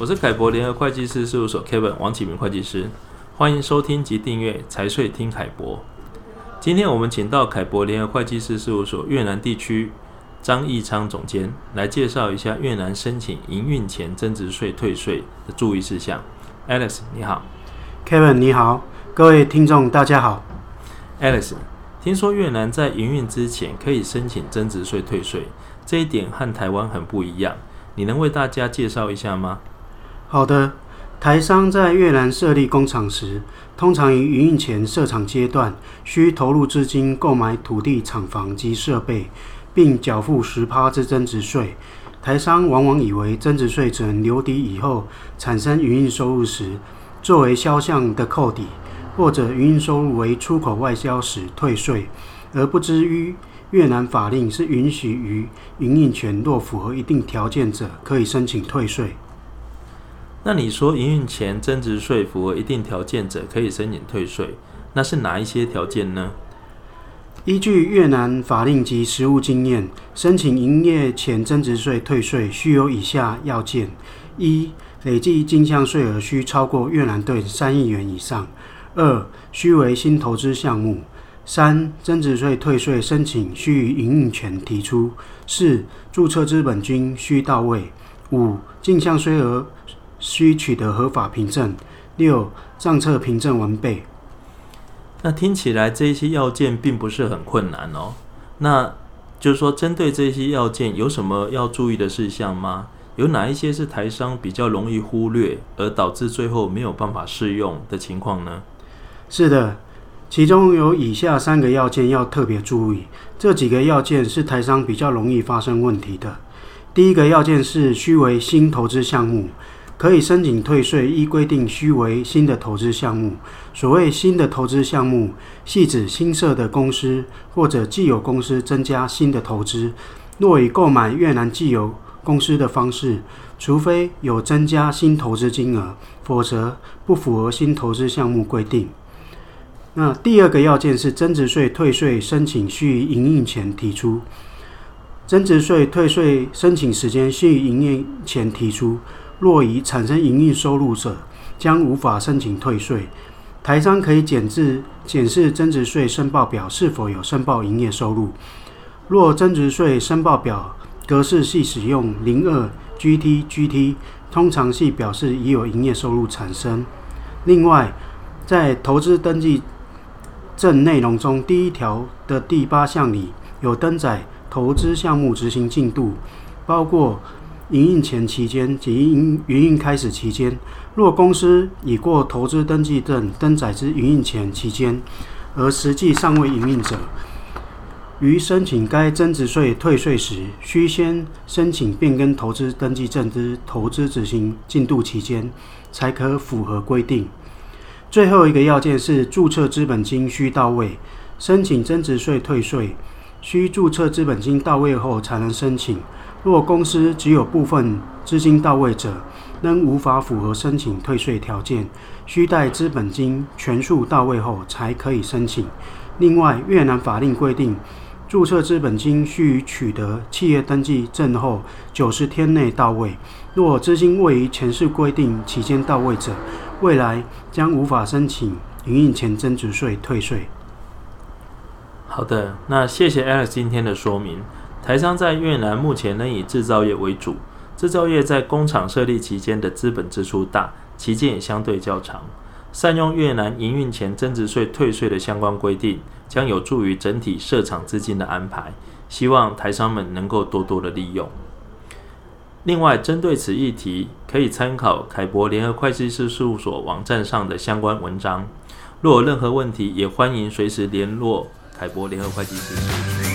我是凯博联合会计师事务所 Kevin 王启明会计师，欢迎收听及订阅财税听凯博。今天我们请到凯博联合会计师事务所越南地区张义昌总监来介绍一下越南申请营运前增值税退税的注意事项。Alex，你好，Kevin，你好，各位听众大家好。Alex，听说越南在营运之前可以申请增值税退税，这一点和台湾很不一样，你能为大家介绍一下吗？好的。台商在越南设立工厂时，通常于营运前设厂阶段，需投入资金购买土地、厂房及设备，并缴付十趴之增值税。台商往往以为增值税只能留抵以后产生营运收入时作为销项的扣抵，或者营运收入为出口外销时退税，而不知于越南法令是允许于营运前若符合一定条件者，可以申请退税。那你说营运前增值税符合一定条件者可以申请退税，那是哪一些条件呢？依据越南法令及实务经验，申请营业前增值税退税需有以下要件：一、累计进项税额需超过越南盾三亿元以上；二、需为新投资项目；三、增值税退税申请需于营运前提出；四、注册资本金需到位；五、进项税额。需取得合法凭证。六、账册凭证完备。那听起来这些要件并不是很困难哦。那就是说，针对这些要件，有什么要注意的事项吗？有哪一些是台商比较容易忽略，而导致最后没有办法适用的情况呢？是的，其中有以下三个要件要特别注意。这几个要件是台商比较容易发生问题的。第一个要件是需为新投资项目。可以申请退税，依规定须为新的投资项目。所谓新的投资项目，系指新设的公司或者既有公司增加新的投资。若以购买越南既有公司的方式，除非有增加新投资金额，否则不符合新投资项目规定。那第二个要件是增值税退税申请须于营运前提出。增值税退税申请时间须于营业前提出。若已产生营运收入者，将无法申请退税。台商可以检视检视增值税申报表是否有申报营业收入。若增值税申报表格式系使用零二 GT GT，通常系表示已有营业收入产生。另外，在投资登记证内容中，第一条的第八项里有登载投资项目执行进度，包括。营运前期间及营营运开始期间，若公司已过投资登记证登载之营运前期间，而实际尚未营运者，于申请该增值税退税时，须先申请变更投资登记证之投资执行进度期间，才可符合规定。最后一个要件是注册资本金需到位，申请增值税退税，需注册资本金到位后才能申请。若公司只有部分资金到位者，仍无法符合申请退税条件，需待资本金全数到位后才可以申请。另外，越南法令规定，注册资本金需取得企业登记证后九十天内到位。若资金未于前述规定期间到位者，未来将无法申请营运前增值税退税。好的，那谢谢 Alex 今天的说明。台商在越南目前仍以制造业为主，制造业在工厂设立期间的资本支出大，期间也相对较长。善用越南营运前增值税退税的相关规定，将有助于整体设厂资金的安排。希望台商们能够多多的利用。另外，针对此议题，可以参考凯博联合会计师事务所网站上的相关文章。若有任何问题，也欢迎随时联络凯博联合会计师事务所。